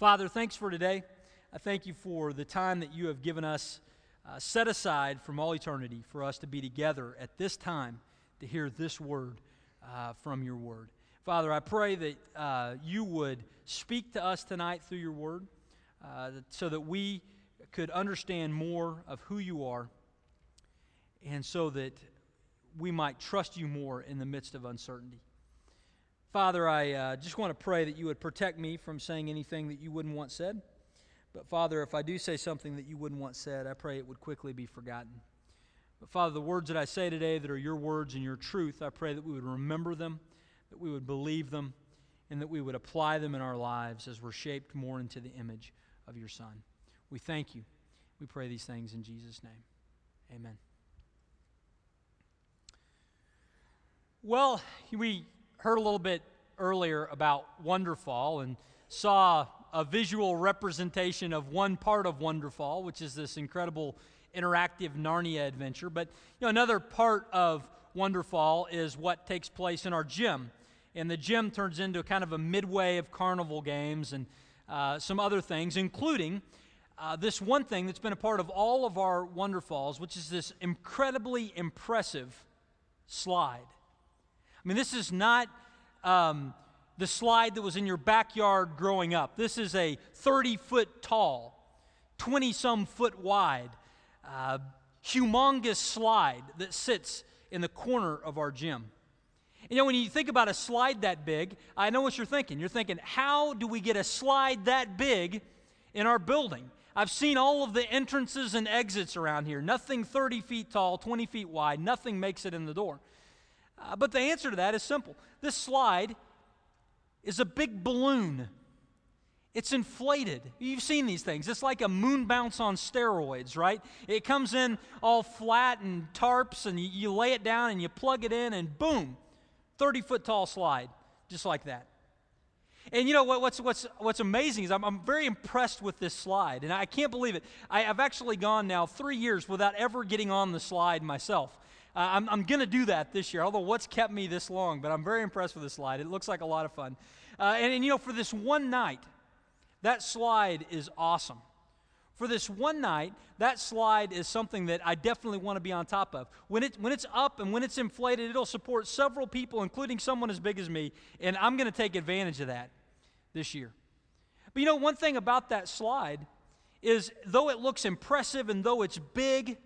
Father, thanks for today. I thank you for the time that you have given us uh, set aside from all eternity for us to be together at this time to hear this word uh, from your word. Father, I pray that uh, you would speak to us tonight through your word uh, so that we could understand more of who you are and so that we might trust you more in the midst of uncertainty. Father, I uh, just want to pray that you would protect me from saying anything that you wouldn't want said. But Father, if I do say something that you wouldn't want said, I pray it would quickly be forgotten. But Father, the words that I say today that are your words and your truth, I pray that we would remember them, that we would believe them, and that we would apply them in our lives as we're shaped more into the image of your Son. We thank you. We pray these things in Jesus' name. Amen. Well, we heard a little bit earlier about Wonderfall and saw a visual representation of one part of Wonderfall, which is this incredible interactive Narnia adventure. But you know, another part of Wonderfall is what takes place in our gym. And the gym turns into kind of a midway of carnival games and uh, some other things, including uh, this one thing that's been a part of all of our Wonderfalls, which is this incredibly impressive slide. I mean, this is not um, the slide that was in your backyard growing up. This is a 30 foot tall, 20 some foot wide, uh, humongous slide that sits in the corner of our gym. You know, when you think about a slide that big, I know what you're thinking. You're thinking, how do we get a slide that big in our building? I've seen all of the entrances and exits around here. Nothing 30 feet tall, 20 feet wide, nothing makes it in the door. Uh, but the answer to that is simple. This slide is a big balloon. It's inflated. You've seen these things. It's like a moon bounce on steroids, right? It comes in all flat and tarps, and you, you lay it down and you plug it in, and boom, 30 foot tall slide, just like that. And you know what, what's, what's, what's amazing is I'm, I'm very impressed with this slide, and I can't believe it. I, have actually gone now three years without ever getting on the slide myself. Uh, I'm, I'm going to do that this year, although what's kept me this long, but I'm very impressed with this slide. It looks like a lot of fun. Uh, and, and, you know, for this one night, that slide is awesome. For this one night, that slide is something that I definitely want to be on top of. When, it, when it's up and when it's inflated, it'll support several people, including someone as big as me, and I'm going to take advantage of that this year. But you know, one thing about that slide is though it looks impressive and though it's big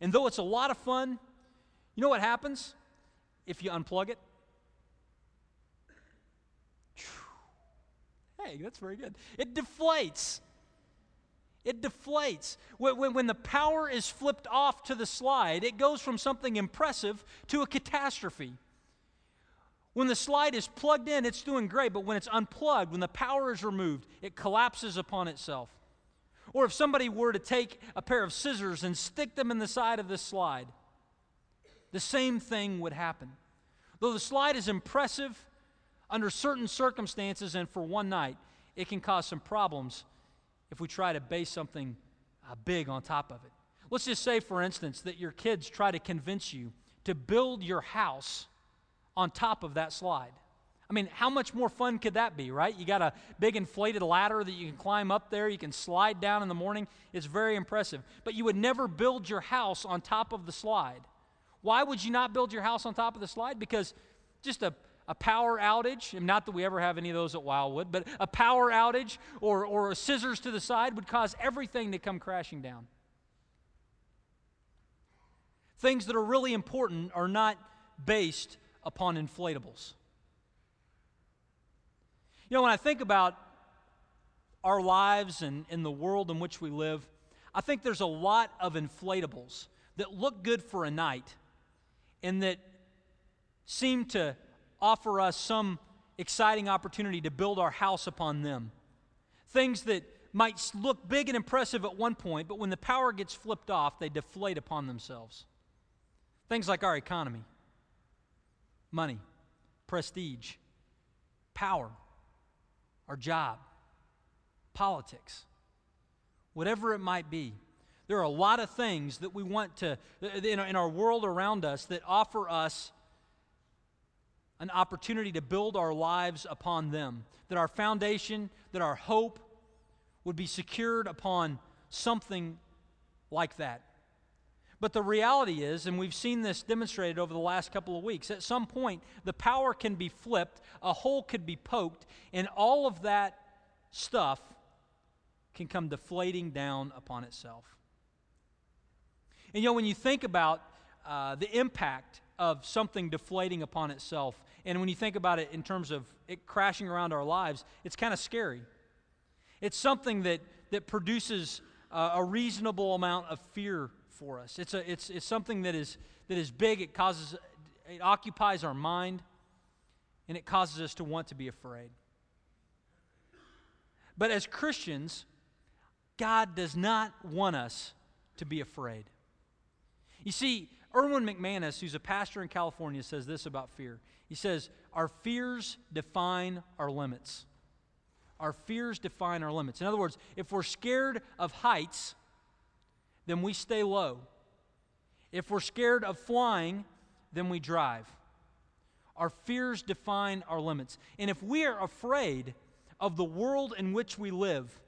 and though it's a lot of fun, you know what happens if you unplug it? Hey, that's very good. It deflates. It deflates. When, when, the power is flipped off to the slide, it goes from something impressive to a catastrophe. When the slide is plugged in, it's doing great, but when it's unplugged, when the power is removed, it collapses upon itself. Or if somebody were to take a pair of scissors and stick them in the side of this slide, the same thing would happen. Though the slide is impressive under certain circumstances and for one night, it can cause some problems if we try to base something uh, big on top of it. Let's just say, for instance, that your kids try to convince you to build your house on top of that slide. I mean, how much more fun could that be, right? You got a big inflated ladder that you can climb up there, you can slide down in the morning. It's very impressive. But you would never build your house on top of the slide. Why would you not build your house on top of the slide? Because just a, a power outage, and not that we ever have any of those at Wildwood, but a power outage or, or scissors to the side would cause everything to come crashing down. Things that are really important are not based upon inflatables. You know, when I think about our lives and in the world in which we live, I think there's a lot of inflatables that look good for a night and that seem to offer us some exciting opportunity to build our house upon them. Things that might look big and impressive at one point, but when the power gets flipped off, they deflate upon themselves. Things like our economy, money, prestige, power, our job, politics, whatever it might be. There are a lot of things that we want to, uh, in our world around us, that offer us an opportunity to build our lives upon them. That our foundation, that our hope, would be secured upon something like that. But the reality is, and we've seen this demonstrated over the last couple of weeks, at some point the power can be flipped, a hole could be poked, and all of that stuff can come deflating down upon itself. And you know, when you think about uh, the impact of something deflating upon itself, and when you think about it in terms of it crashing around our lives, it's kind of scary. It's something that, that produces uh, a reasonable amount of fear for us. It's, a, it's, it's something that is, that is big, it, causes, it occupies our mind, and it causes us to want to be afraid. But as Christians, God does not want us to be afraid. You see, Erwin McManus, who's a pastor in California, says this about fear. He says, Our fears define our limits. Our fears define our limits. In other words, if we're scared of heights, then we stay low. If we're scared of flying, then we drive. Our fears define our limits. And if we are afraid of the world in which we live,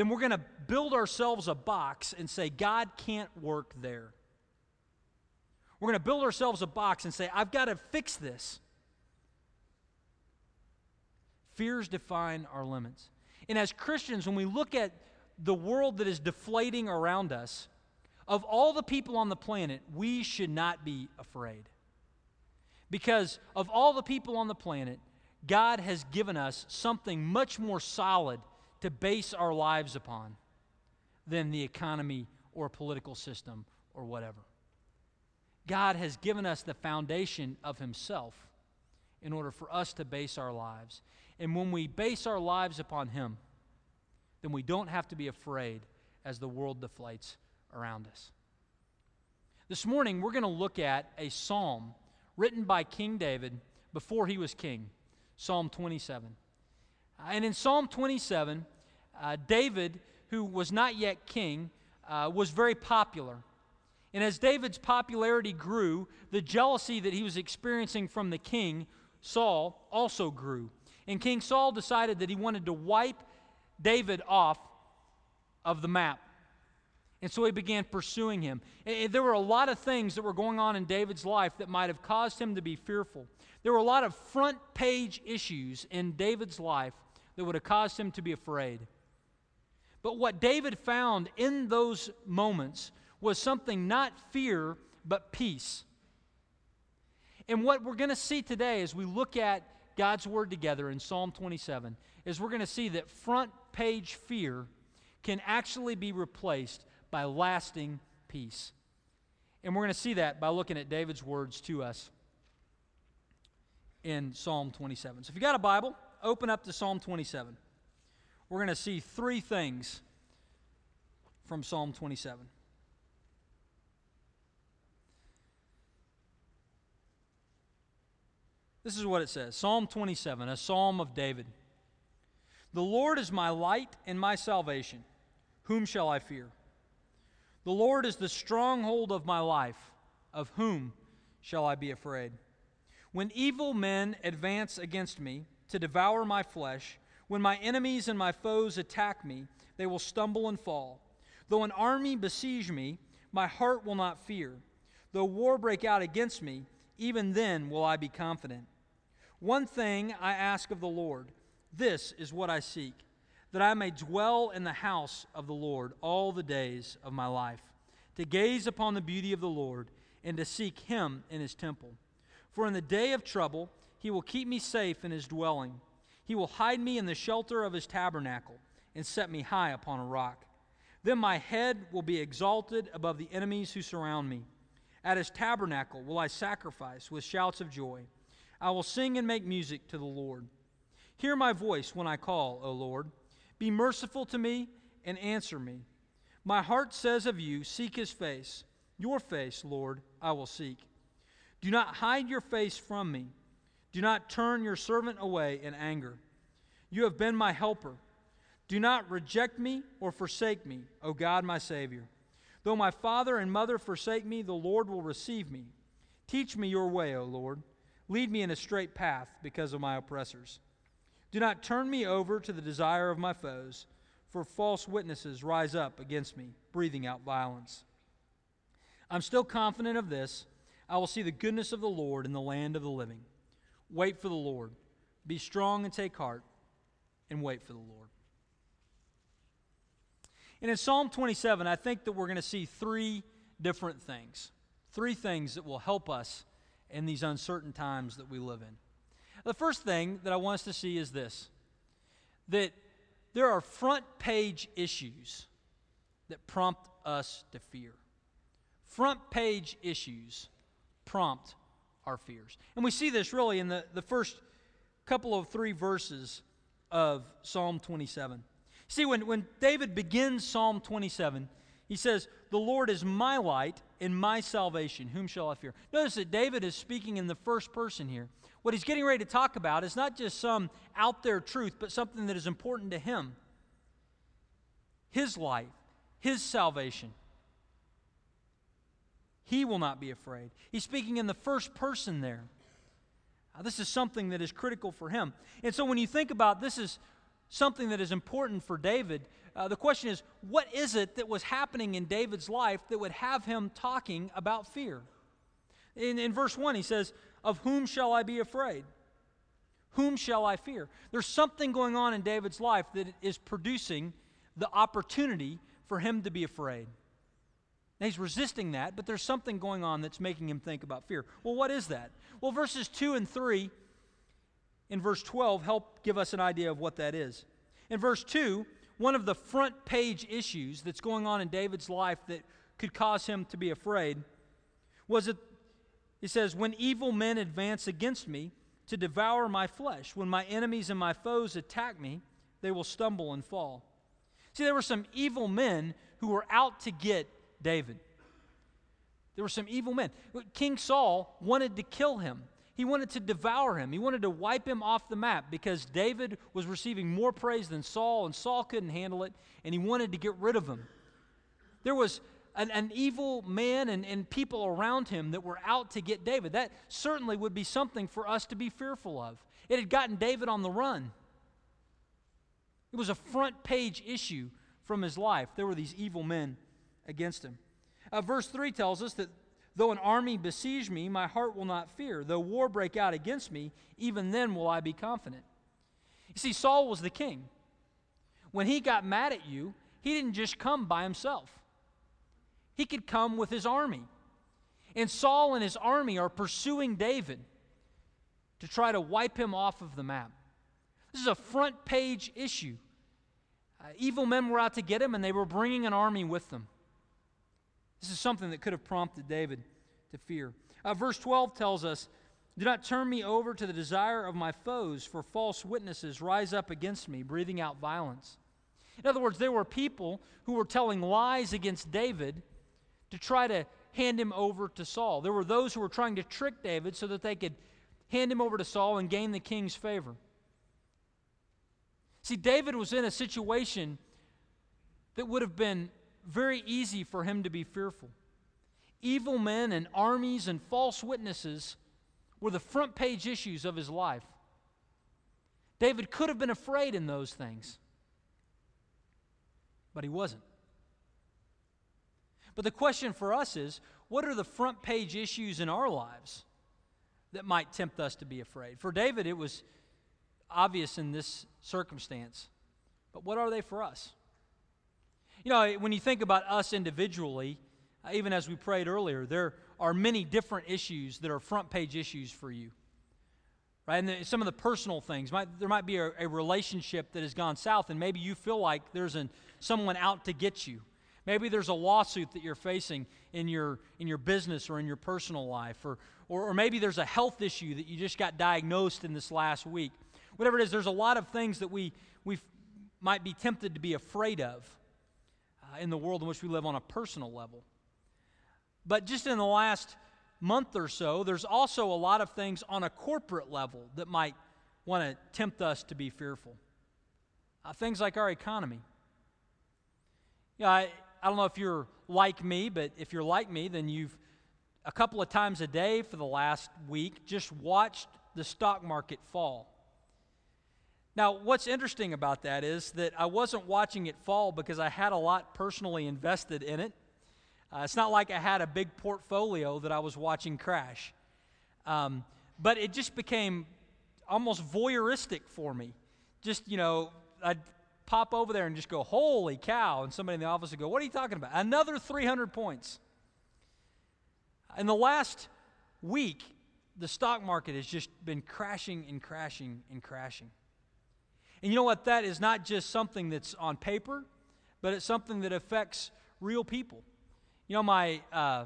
then we're going to build ourselves a box and say, God can't work there. We're going to build ourselves a box and say, I've got to fix this. Fears define our limits. And as Christians, when we look at the world that is deflating around us, of all the people on the planet, we should not be afraid. Because of all the people on the planet, God has given us something much more solid to base our lives upon than the economy or political system or whatever. God has given us the foundation of Himself in order for us to base our lives. And when we base our lives upon Him, then we don't have to be afraid as the world deflates around us. This morning, we're going to look at a psalm written by King David before he was king, Psalm 27. And in Psalm 27, uh, David, who was not yet king, uh, was very popular. And as David's popularity grew, the jealousy that he was experiencing from the king, Saul, also grew. And King Saul decided that he wanted to wipe David off of the map. And so he began pursuing him. And there were a lot of things that were going on in David's life that might have caused him to be fearful. There were a lot of front page issues in David's life that would have caused him to be afraid. But what David found in those moments was something not fear, but peace. And what we're going to see today as we look at God's word together in Psalm 27 is we're going to see that front page fear can actually be replaced by lasting peace. And we're going to see that by looking at David's words to us in Psalm 27. So if you got a Bible, open up to Psalm 27. We're going to see three things from Psalm 27. This is what it says Psalm 27, a psalm of David. The Lord is my light and my salvation. Whom shall I fear? The Lord is the stronghold of my life. Of whom shall I be afraid? When evil men advance against me to devour my flesh, when my enemies and my foes attack me, they will stumble and fall. Though an army besiege me, my heart will not fear. Though war break out against me, even then will I be confident. One thing I ask of the Lord this is what I seek, that I may dwell in the house of the Lord all the days of my life, to gaze upon the beauty of the Lord and to seek him in his temple. For in the day of trouble, he will keep me safe in his dwelling. He will hide me in the shelter of his tabernacle and set me high upon a rock. Then my head will be exalted above the enemies who surround me. At his tabernacle will I sacrifice with shouts of joy. I will sing and make music to the Lord. Hear my voice when I call, O Lord. Be merciful to me and answer me. My heart says of you, Seek his face. Your face, Lord, I will seek. Do not hide your face from me. Do not turn your servant away in anger. You have been my helper. Do not reject me or forsake me, O God, my Savior. Though my father and mother forsake me, the Lord will receive me. Teach me your way, O Lord. Lead me in a straight path because of my oppressors. Do not turn me over to the desire of my foes, for false witnesses rise up against me, breathing out violence. I'm still confident of this. I will see the goodness of the Lord in the land of the living. Wait for the Lord. Be strong and take heart, and wait for the Lord. And in Psalm 27, I think that we're going to see three different things. Three things that will help us in these uncertain times that we live in. The first thing that I want us to see is this that there are front page issues that prompt us to fear. Front page issues prompt our fears. And we see this really in the, the first couple of three verses of Psalm 27. See, when, when David begins Psalm 27, he says, The Lord is my light and my salvation. Whom shall I fear? Notice that David is speaking in the first person here. What he's getting ready to talk about is not just some out there truth, but something that is important to him his life, his salvation. He will not be afraid. He's speaking in the first person there. Uh, this is something that is critical for him. And so when you think about this is something that is important for David, uh, the question is what is it that was happening in David's life that would have him talking about fear? In, in verse 1, he says, Of whom shall I be afraid? Whom shall I fear? There's something going on in David's life that is producing the opportunity for him to be afraid. Now, he's resisting that, but there's something going on that's making him think about fear. Well, what is that? Well, verses 2 and 3 in verse 12 help give us an idea of what that is. In verse 2, one of the front page issues that's going on in David's life that could cause him to be afraid was that he says, When evil men advance against me to devour my flesh, when my enemies and my foes attack me, they will stumble and fall. See, there were some evil men who were out to get David. There were some evil men. King Saul wanted to kill him. He wanted to devour him. He wanted to wipe him off the map because David was receiving more praise than Saul, and Saul couldn't handle it, and he wanted to get rid of him. There was an, an, evil man and, and people around him that were out to get David. That certainly would be something for us to be fearful of. It had gotten David on the run. It was a front page issue from his life. There were these evil men against him. Uh, verse 3 tells us that though an army besiege me, my heart will not fear. Though war break out against me, even then will I be confident. You see, Saul was the king. When he got mad at you, he didn't just come by himself, he could come with his army. And Saul and his army are pursuing David to try to wipe him off of the map. This is a front page issue. Uh, evil men were out to get him, and they were bringing an army with them. This is something that could have prompted David to fear. Uh, verse 12 tells us Do not turn me over to the desire of my foes, for false witnesses rise up against me, breathing out violence. In other words, there were people who were telling lies against David to try to hand him over to Saul. There were those who were trying to trick David so that they could hand him over to Saul and gain the king's favor. See, David was in a situation that would have been very easy for him to be fearful. Evil men and armies and false witnesses were the front page issues of his life. David could have been afraid in those things, but he wasn't. But the question for us is what are the front page issues in our lives that might tempt us to be afraid? For David, it was obvious in this circumstance. But what are they for us? You know, when you think about us individually, uh, even as we prayed earlier, there are many different issues that are front page issues for you. Right? And some of the personal things, might, there might be a, a, relationship that has gone south, and maybe you feel like there's an, someone out to get you. Maybe there's a lawsuit that you're facing in your, in your business or in your personal life, or, or, or maybe there's a health issue that you just got diagnosed in this last week whatever it is, there's a lot of things that we, we might be tempted to be afraid of in the world in which we live on a personal level. But just in the last month or so, there's also a lot of things on a corporate level that might want to tempt us to be fearful. Uh, things like our economy. Yeah, I, I don't know if you're like me, but if you're like me, then you've a couple of times a day for the last week just watched the stock market fall. Now, what's interesting about that is that I wasn't watching it fall because I had a lot personally invested in it. Uh, it's not like I had a big portfolio that I was watching crash. Um, but it just became almost voyeuristic for me. Just, you know, I'd pop over there and just go, holy cow. And somebody in the office would go, what are you talking about? Another 300 points. In the last week, the stock market has just been crashing and crashing and crashing. And you know what? That is not just something that's on paper, but it's something that affects real people. You know, my, uh,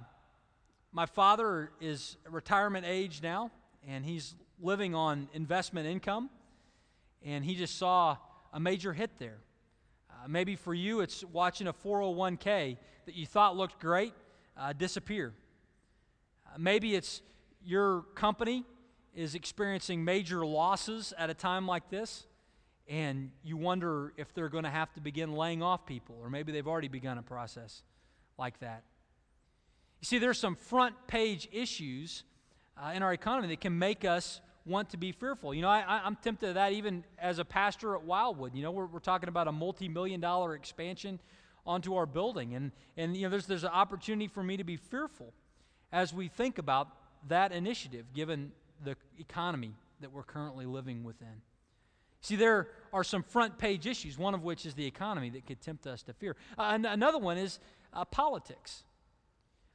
my father is retirement age now, and he's living on investment income, and he just saw a major hit there. Uh, maybe for you, it's watching a 401k that you thought looked great uh, disappear. Uh, maybe it's your company is experiencing major losses at a time like this, and you wonder if they're going to have to begin laying off people, or maybe they've already begun a process like that. You see, there's some front page issues uh, in our economy that can make us want to be fearful. You know, I, am tempted to that even as a pastor at Wildwood. You know, we're, we're talking about a multi million dollar expansion onto our building. And, and you know, there's, there's an opportunity for me to be fearful as we think about that initiative, given the economy that we're currently living within. See, there are some front page issues, one of which is the economy that could tempt us to fear. Uh, another one is uh, politics.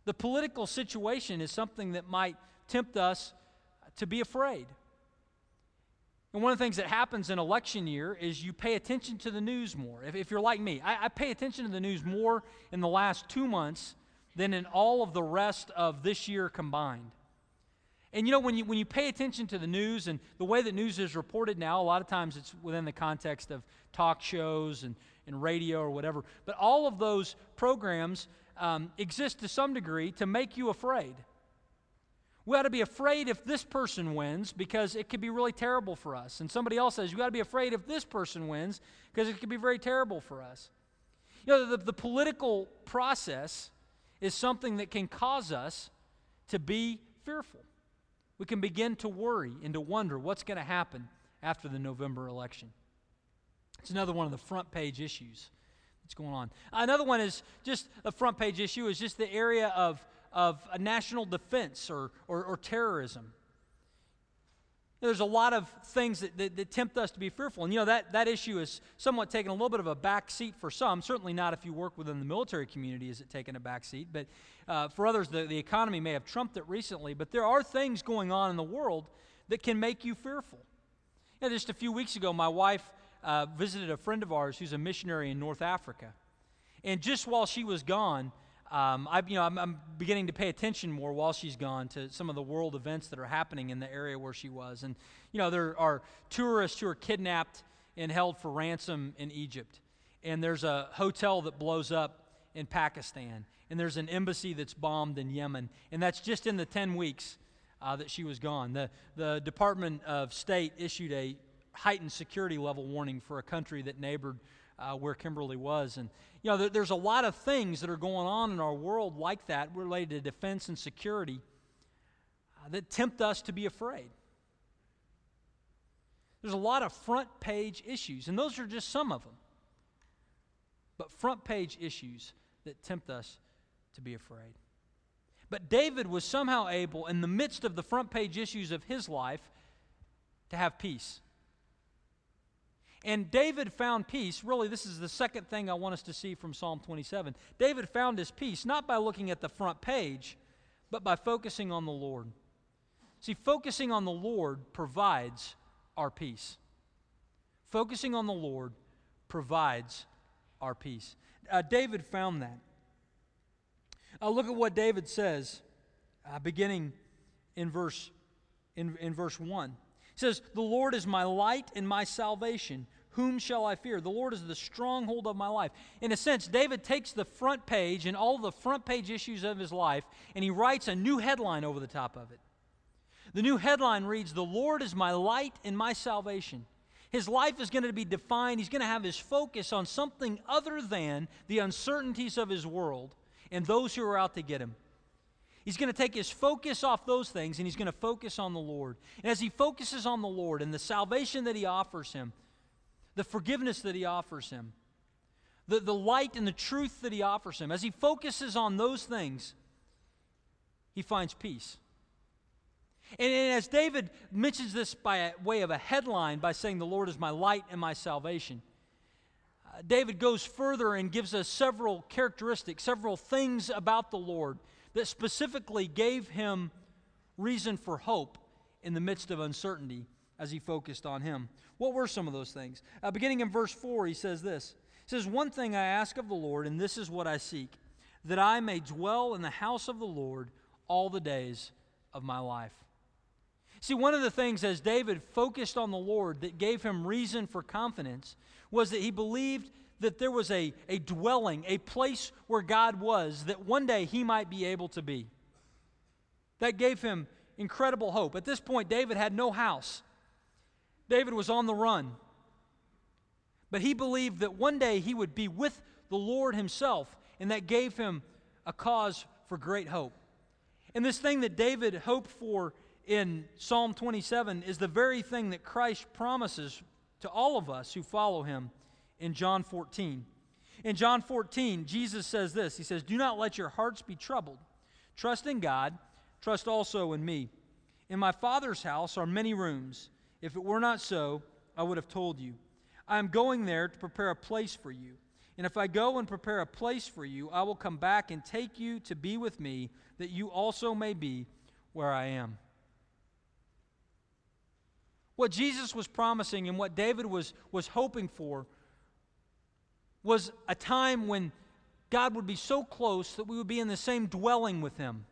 The political situation is something that might tempt us to be afraid. And one of the things that happens in election year is you pay attention to the news more. If, if you're like me, I, I, pay attention to the news more in the last two months than in all of the rest of this year combined. And you know, when you, when you pay attention to the news and the way that news is reported now, a lot of times it's within the context of talk shows and, and radio or whatever. But all of those programs um, exist to some degree to make you afraid. We ought to be afraid if this person wins because it could be really terrible for us. And somebody else says, you got to be afraid if this person wins because it could be very terrible for us. You know, the, the political process is something that can cause us to be fearful. We can begin to worry and to wonder what's going to happen after the November election. It's another one of the front page issues that's going on. Another one is just a front page issue is just the area of of national defense or, or, or terrorism. There's a lot of things that, that, that, tempt us to be fearful. And you know, that, that issue is somewhat taken a little bit of a back seat for some. Certainly not if you work within the military community, is it taken a back seat. But uh, for others, the, the economy may have trumped it recently. But there are things going on in the world that can make you fearful. You know, just a few weeks ago, my wife uh, visited a friend of ours who's a missionary in North Africa. And just while she was gone, um, I, you know, I'm, I'm, beginning to pay attention more while she's gone to some of the world events that are happening in the area where she was. And, you know, there are tourists who are kidnapped and held for ransom in Egypt. And there's a hotel that blows up in Pakistan. And there's an embassy that's bombed in Yemen. And that's just in the 10 weeks uh, that she was gone. The, the Department of State issued a heightened security level warning for a country that neighbored uh, where Kimberly was. And, you know, there, there's a lot of things that are going on in our world like that related to defense and security uh, that tempt us to be afraid. There's a lot of front page issues, and those are just some of them. But front page issues that tempt us to be afraid. But David was somehow able, in the midst of the front page issues of his life, to have peace. And David found peace. Really, this is the second thing I want us to see from Psalm 27. David found his peace not by looking at the front page, but by focusing on the Lord. See, focusing on the Lord provides our peace. Focusing on the Lord provides our peace. Uh, David found that. Uh, look at what David says, uh, beginning in verse, in, in verse 1 says, The Lord is my light and my salvation. Whom shall I fear? The Lord is the stronghold of my life. In a sense, David takes the front page and all the front page issues of his life, and he writes a new headline over the top of it. The new headline reads, The Lord is my light and my salvation. His life is going to be defined, he's going to have his focus on something other than the uncertainties of his world and those who are out to get him. He's going to take his focus off those things and he's going to focus on the Lord. And as he focuses on the Lord and the salvation that he offers him, the forgiveness that he offers him, the, the light and the truth that he offers him, as he focuses on those things, he finds peace. And, and, as David mentions this by way of a headline by saying, The Lord is my light and my salvation, uh, David goes further and gives us several characteristics, several things about the Lord that specifically gave him reason for hope in the midst of uncertainty as he focused on him. What were some of those things? Uh, beginning in verse 4, he says this He says, One thing I ask of the Lord, and this is what I seek, that I may dwell in the house of the Lord all the days of my life. See, one of the things as David focused on the Lord that gave him reason for confidence was that he believed that there was a, a dwelling, a place where God was, that one day he might be able to be. That gave him incredible hope. At this point, David had no house, David was on the run. But he believed that one day he would be with the Lord himself, and that gave him a cause for great hope. And this thing that David hoped for in Psalm 27 is the very thing that Christ promises to all of us who follow him in John 14. In John 14, Jesus says this He says, Do not let your hearts be troubled. Trust in God, trust also in me. In my Father's house are many rooms. If it were not so, I would have told you. I am going there to prepare a place for you. And if I go and prepare a place for you, I will come back and take you to be with me, that you also may be where I am. What Jesus was promising and what David was, was hoping for was a time when God would be so close that we would be in the same dwelling with Him.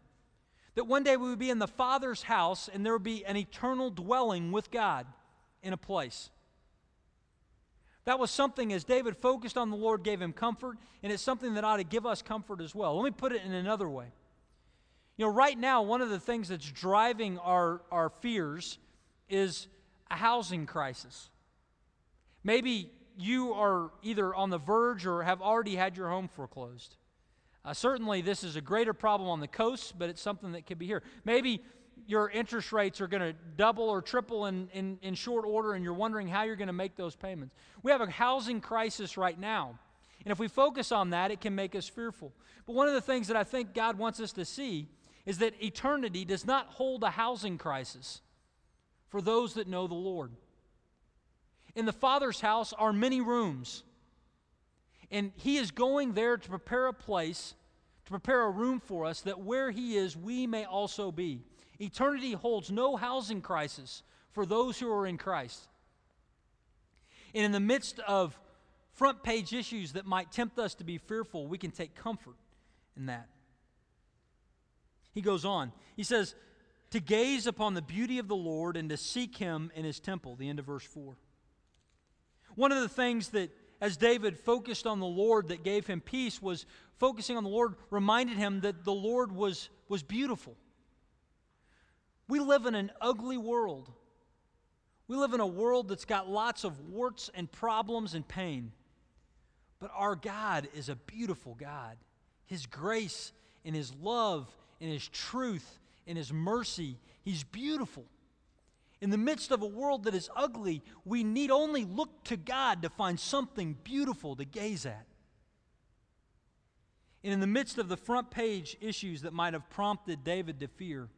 That one day we would be in the Father's house and there would be an eternal dwelling with God in a place. That was something, as David focused on the Lord, gave him comfort, and it's something that ought to give us comfort as well. Let me put it in another way. You know, right now, one of the things that's driving our, our fears is a housing crisis. Maybe you are either on the verge or have already had your home foreclosed. Uh, certainly, this is a greater problem on the coast, but it's something that could be here. Maybe your interest rates are going to double or triple in, in, in short order, and you're wondering how you're going to make those payments. We have a housing crisis right now. And if we focus on that, it can make us fearful. But one of the things that I think God wants us to see is that eternity does not hold a housing crisis for those that know the Lord. In the Father's house are many rooms. And He is going there to prepare a place, to prepare a room for us, that where He is, we may also be. Eternity holds no housing crisis for those who are in Christ. And in the midst of front page issues that might tempt us to be fearful, we can take comfort in that. He goes on. He says, to gaze upon the beauty of the Lord and to seek him in his temple. The end of verse 4. One of the things that, as David focused on the Lord that gave him peace, was focusing on the Lord reminded him that the Lord was, was beautiful. We live in an ugly world. We live in a world that's got lots of warts and problems and pain. But our God is a beautiful God. His grace and His love and His truth and His mercy. He's beautiful. In the midst of a world that is ugly, we need only look to God to find something beautiful to gaze at. And in the midst of the front page issues that might have prompted David to fear,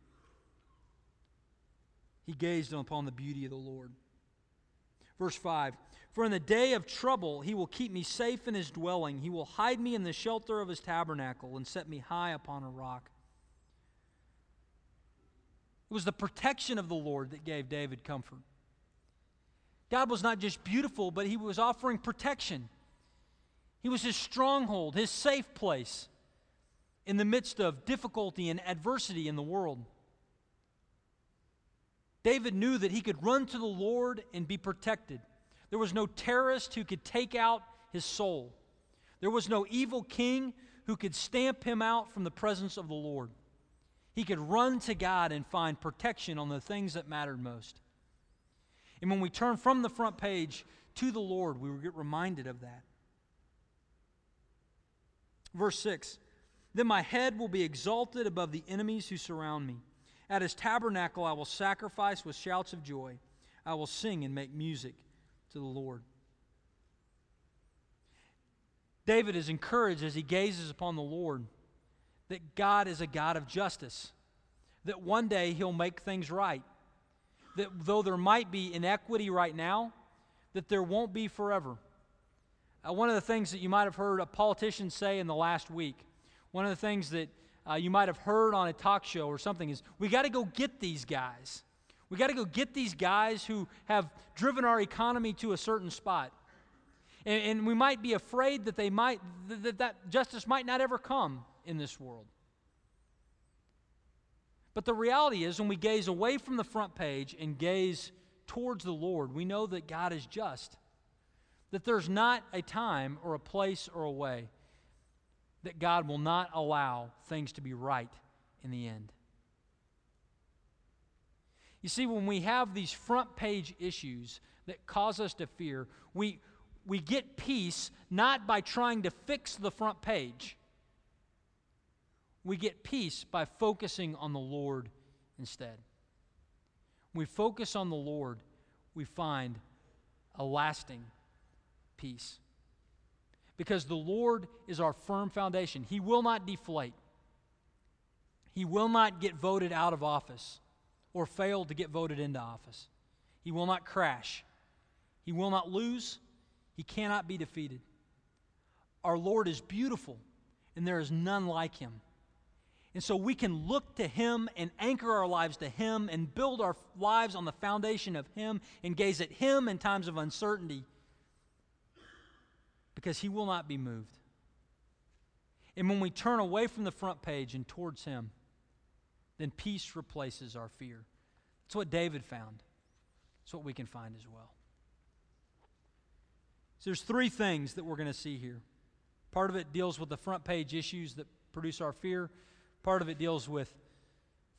he gazed upon the beauty of the Lord. Verse 5 For in the day of trouble he will keep me safe in his dwelling, he will hide me in the shelter of his tabernacle and set me high upon a rock. It was the protection of the Lord that gave David comfort. God was not just beautiful, but he was offering protection. He was his stronghold, his safe place in the midst of difficulty and adversity in the world. David knew that he could run to the Lord and be protected. There was no terrorist who could take out his soul. There was no evil king who could stamp him out from the presence of the Lord. He could run to God and find protection on the things that mattered most. And when we turn from the front page to the Lord, we get reminded of that. Verse 6 Then my head will be exalted above the enemies who surround me. At his tabernacle I will sacrifice with shouts of joy. I will sing and make music to the Lord. David is encouraged as he gazes upon the Lord that God is a God of justice, that one day he'll make things right, that though there might be inequity right now, that there won't be forever. Uh, one of the things that you might have heard a politician say in the last week, one of the things that uh, you might have heard on a talk show or something is we got to go get these guys. We got to go get these guys who have driven our economy to a certain spot. And, and we might be afraid that they might that, that justice might not ever come in this world. But the reality is, when we gaze away from the front page and gaze towards the Lord, we know that God is just. That there's not a time or a place or a way that God will not allow things to be right in the end. You see, when we have these front page issues that cause us to fear, we, we get peace not by trying to fix the front page. We get peace by focusing on the Lord instead. When we focus on the Lord, we find a lasting peace. Because the Lord is our firm foundation. He will not deflate, He will not get voted out of office or fail to get voted into office. He will not crash. He will not lose. He cannot be defeated. Our Lord is beautiful, and there is none like him. And so we can look to Him and anchor our lives to Him and build our lives on the foundation of Him and gaze at Him in times of uncertainty because He will not be moved. And when we turn away from the front page and towards Him, then peace replaces our fear. That's what David found. That's what we can find as well. So there's three things that we're going to see here. Part of it deals with the front page issues that produce our fear. Part of it deals with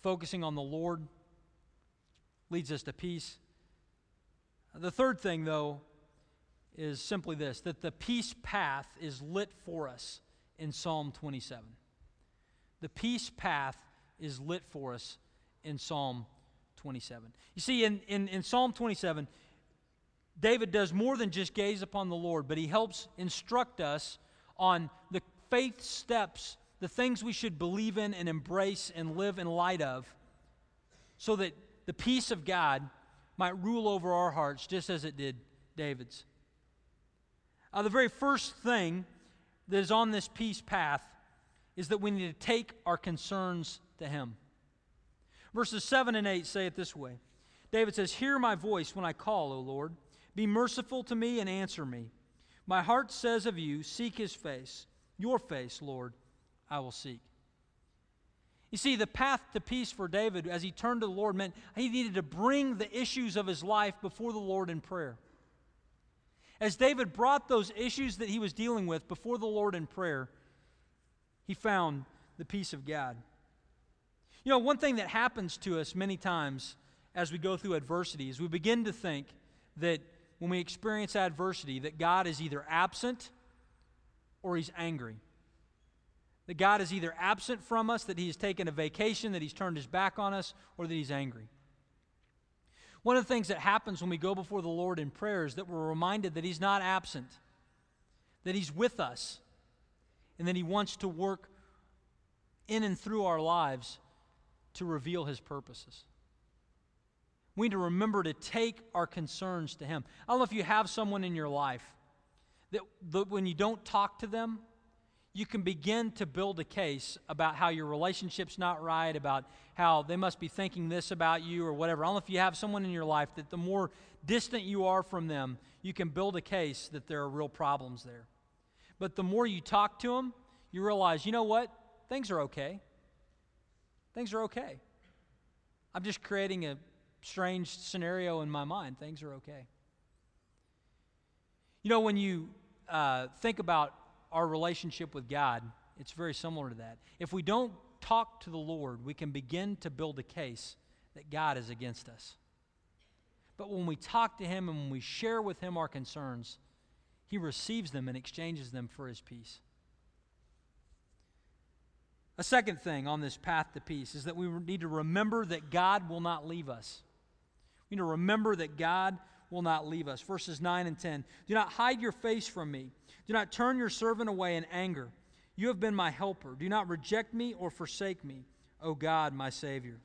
focusing on the Lord, leads us to peace. The third thing, though, is simply this that the peace path is lit for us in Psalm 27. The peace path is lit for us in Psalm 27. You see, in, in, in Psalm 27, David does more than just gaze upon the Lord, but he helps instruct us on the faith steps, the things we should believe in and embrace and live in light of, so that the peace of God might rule over our hearts just as it did David's. Uh, the very first thing that is on this peace path is that we need to take our concerns to Him. Verses 7 and 8 say it this way David says, Hear my voice when I call, O Lord. Be merciful to me and answer me. My heart says of you, Seek His face. Your face, Lord, I will seek. You see, the path to peace for David as he turned to the Lord meant he needed to bring the issues of his life before the Lord in prayer. As David brought those issues that he was dealing with before the Lord in prayer, he found the peace of God. You know, one thing that happens to us many times as we go through adversity is we begin to think that when we experience adversity, that God is either absent or he's angry. That God is either absent from us, that he has taken a vacation, that he's turned his back on us, or that he's angry. One of the things that happens when we go before the Lord in prayer is that we're reminded that He's not absent, that He's with us, and that He wants to work in and through our lives to reveal His purposes. We need to remember to take our concerns to Him. I don't know if you have someone in your life that, that when you don't talk to them, you can begin to build a case about how your relationship's not right, about how they must be thinking this about you or whatever. I don't know if you have someone in your life that the more distant you are from them, you can build a case that there are real problems there. But the more you talk to them, you realize, you know what? Things are okay. Things are okay. I'm just creating a strange scenario in my mind. Things are okay. You know, when you uh, think about our relationship with God, it's very similar to that. If we don't talk to the Lord, we can begin to build a case that God is against us. But when we talk to Him and when we share with Him our concerns, He receives them and exchanges them for His peace. A second thing on this path to peace is that we need to remember that God will not leave us. We need to remember that God will not leave us. Verses 9 and 10. Do not hide your face from me. Do not turn your servant away in anger. You have been my helper. Do not reject me or forsake me, O God, my Savior.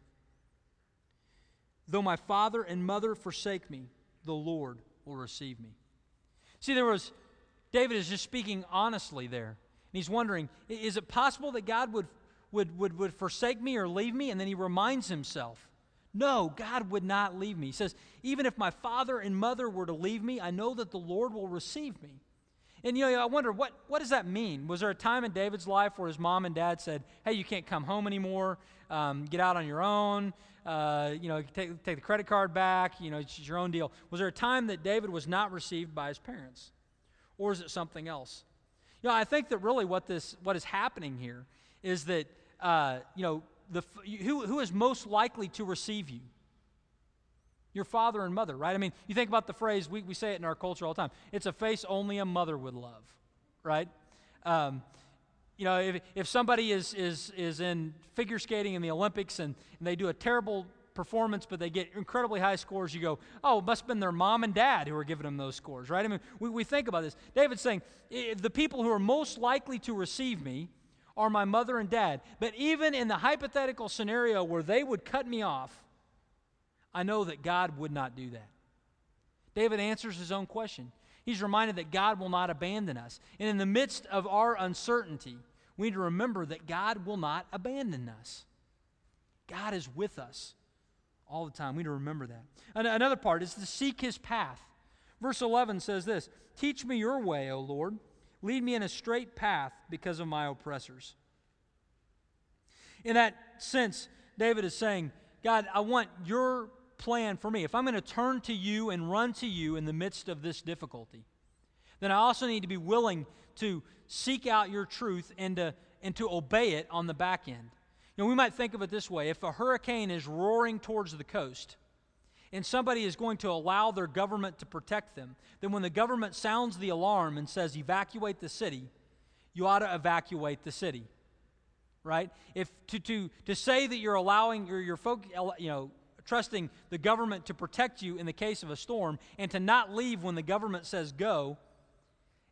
Though my father and mother forsake me, the Lord will receive me. See, there was, David is just speaking honestly there. And he's wondering, is it possible that God would, would, would, would forsake me or leave me? And then he reminds himself, no, God would not leave me. He says, even if my father and mother were to leave me, I know that the Lord will receive me. And you know, I wonder what, what does that mean? Was there a time in David's life where his mom and dad said, "Hey, you can't come home anymore. Um, get out on your own. Uh, you know, take, take the credit card back. You know, it's your own deal." Was there a time that David was not received by his parents, or is it something else? You know, I think that really what this what is happening here is that uh, you know the who who is most likely to receive you your father and mother, right? I mean, you think about the phrase, we, we say it in our culture all the time it's a face only a mother would love, right? Um, you know, if, if somebody is, is, is in figure skating in the Olympics and, and they do a terrible performance, but they get incredibly high scores, you go, oh, it must have been their mom and dad who were giving them those scores, right? I mean, we, we think about this. David's saying, the people who are most likely to receive me are my mother and dad. But even in the hypothetical scenario where they would cut me off, I know that God would not do that. David answers his own question. He's reminded that God will not abandon us. And in the midst of our uncertainty, we need to remember that God will not abandon us. God is with us all the time. We need to remember that. Another part is to seek his path. Verse 11 says this Teach me your way, O Lord. Lead me in a straight path because of my oppressors. In that sense, David is saying, God, I want your plan for me, if I'm going to turn to you and run to you in the midst of this difficulty, then I also need to be willing to seek out your truth and to, and to obey it on the back end. You know, we might think of it this way if a hurricane is roaring towards the coast, and somebody is going to allow their government to protect them, then when the government sounds the alarm and says, evacuate the city, you ought to evacuate the city. Right? If to, to, to say that you're allowing your, your folk, you know, trusting the government to protect you in the case of a storm and to not leave when the government says go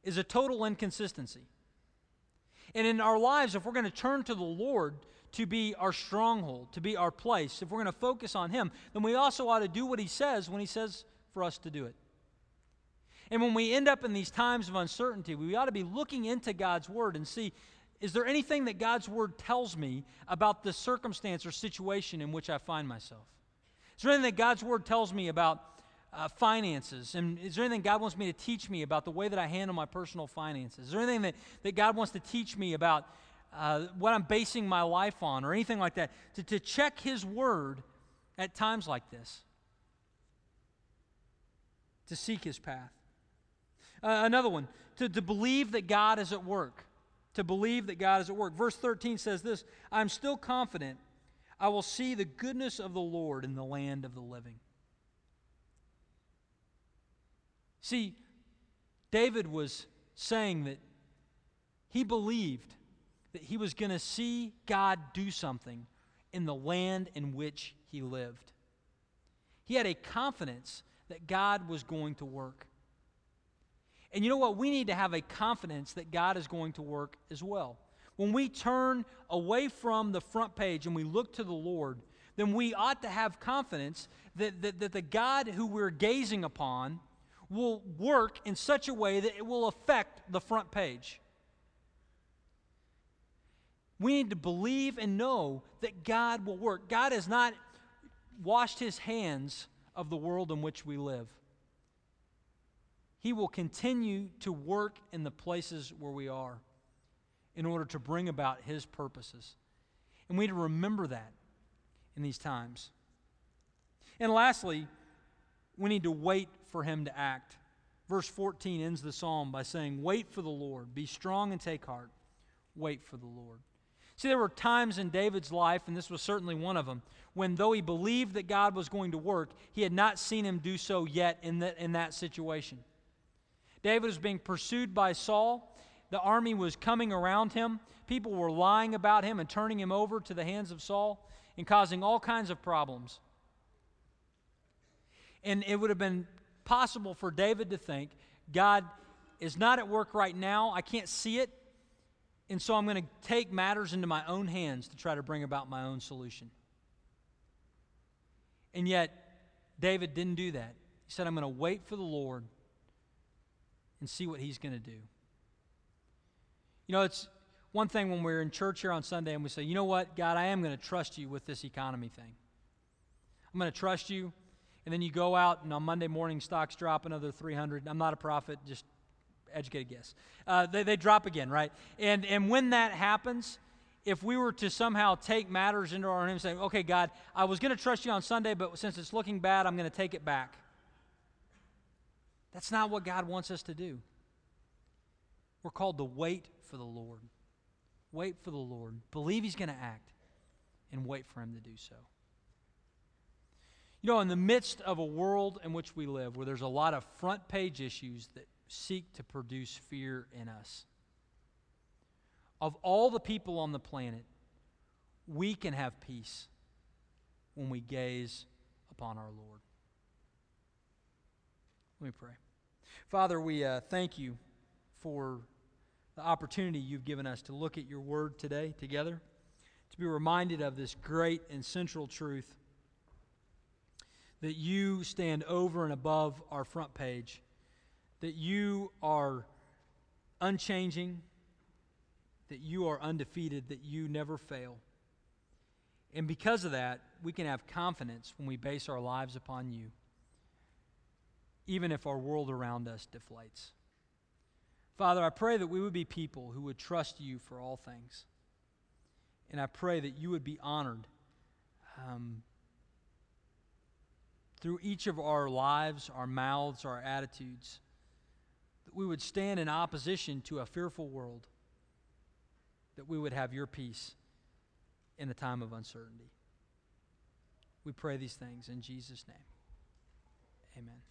is a total inconsistency. And in our lives, if we're going to turn to the Lord to be our stronghold, to be our place, if we're going to focus on Him, then we also ought to do what He says when He says for us to do it. And when we end up in these times of uncertainty, we ought to be looking into God's Word and see is there anything that God's Word tells me about the circumstance or situation in which I find myself? Is there anything that God's Word tells me about uh, finances? And is there anything God wants me to teach me about the way that I handle my personal finances? Is there anything that, that God wants to teach me about uh, what I'm basing my life on or anything like that? To, to check His Word at times like this, to seek His path. Uh, another one, to, to believe that God is at work. To believe that God is at work. Verse 13 says this I'm still confident I will see the goodness of the Lord in the land of the living. See, David was saying that he believed that he was going to see God do something in the land in which he lived. He had a confidence that God was going to work. And you know what? We need to have a confidence that God is going to work as well. When we turn away from the front page and we look to the Lord, then we ought to have confidence that, that, that the God who we're gazing upon will work in such a way that it will affect the front page. We need to believe and know that God will work. God has not washed his hands of the world in which we live. He will continue to work in the places where we are in order to bring about His purposes. And we need to remember that in these times. And lastly, we need to wait for Him to act. Verse 14 ends the psalm by saying, Wait for the Lord, be strong and take heart. Wait for the Lord. See, there were times in David's life, and this was certainly one of them, when though he believed that God was going to work, he had not seen him do so yet in, the, in that situation. David was being pursued by Saul. The army was coming around him. People were lying about him and turning him over to the hands of Saul and causing all kinds of problems. And it would have been possible for David to think, God is not at work right now. I can't see it. And so I'm going to take matters into my own hands to try to bring about my own solution. And yet, David didn't do that. He said, I'm going to wait for the Lord and see what he's going to do. You know, it's one thing when we're in church here on Sunday and we say, you know what, God, I am going to trust you with this economy thing. I'm going to trust you. And then you go out and on Monday morning, stocks drop another 300. I'm not a prophet, just educated guess. Uh, they, they drop again, right? And, and when that happens, if we were to somehow take matters into our own hands and say, okay, God, I was going to trust you on Sunday, but since it's looking bad, I'm going to take it back. That's not what God wants us to do. We're called to wait for the Lord. Wait for the Lord. Believe He's going to act and wait for Him to do so. You know, in the midst of a world in which we live, where there's a lot of front page issues that seek to produce fear in us, of all the people on the planet, we can have peace when we gaze upon our Lord. Let me pray. Father, we uh, thank you for the opportunity you've given us to look at your word today together, to be reminded of this great and central truth that you stand over and above our front page, that you are unchanging, that you are undefeated, that you never fail. And because of that, we can have confidence when we base our lives upon you, even if our world around us deflates. Father, I pray that we would be people who would trust you for all things. And I pray that you would be honored um, through each of our lives, our mouths, our attitudes, that we would stand in opposition to a fearful world, that we would have your peace in the time of uncertainty. We pray these things in Jesus' name. Amen.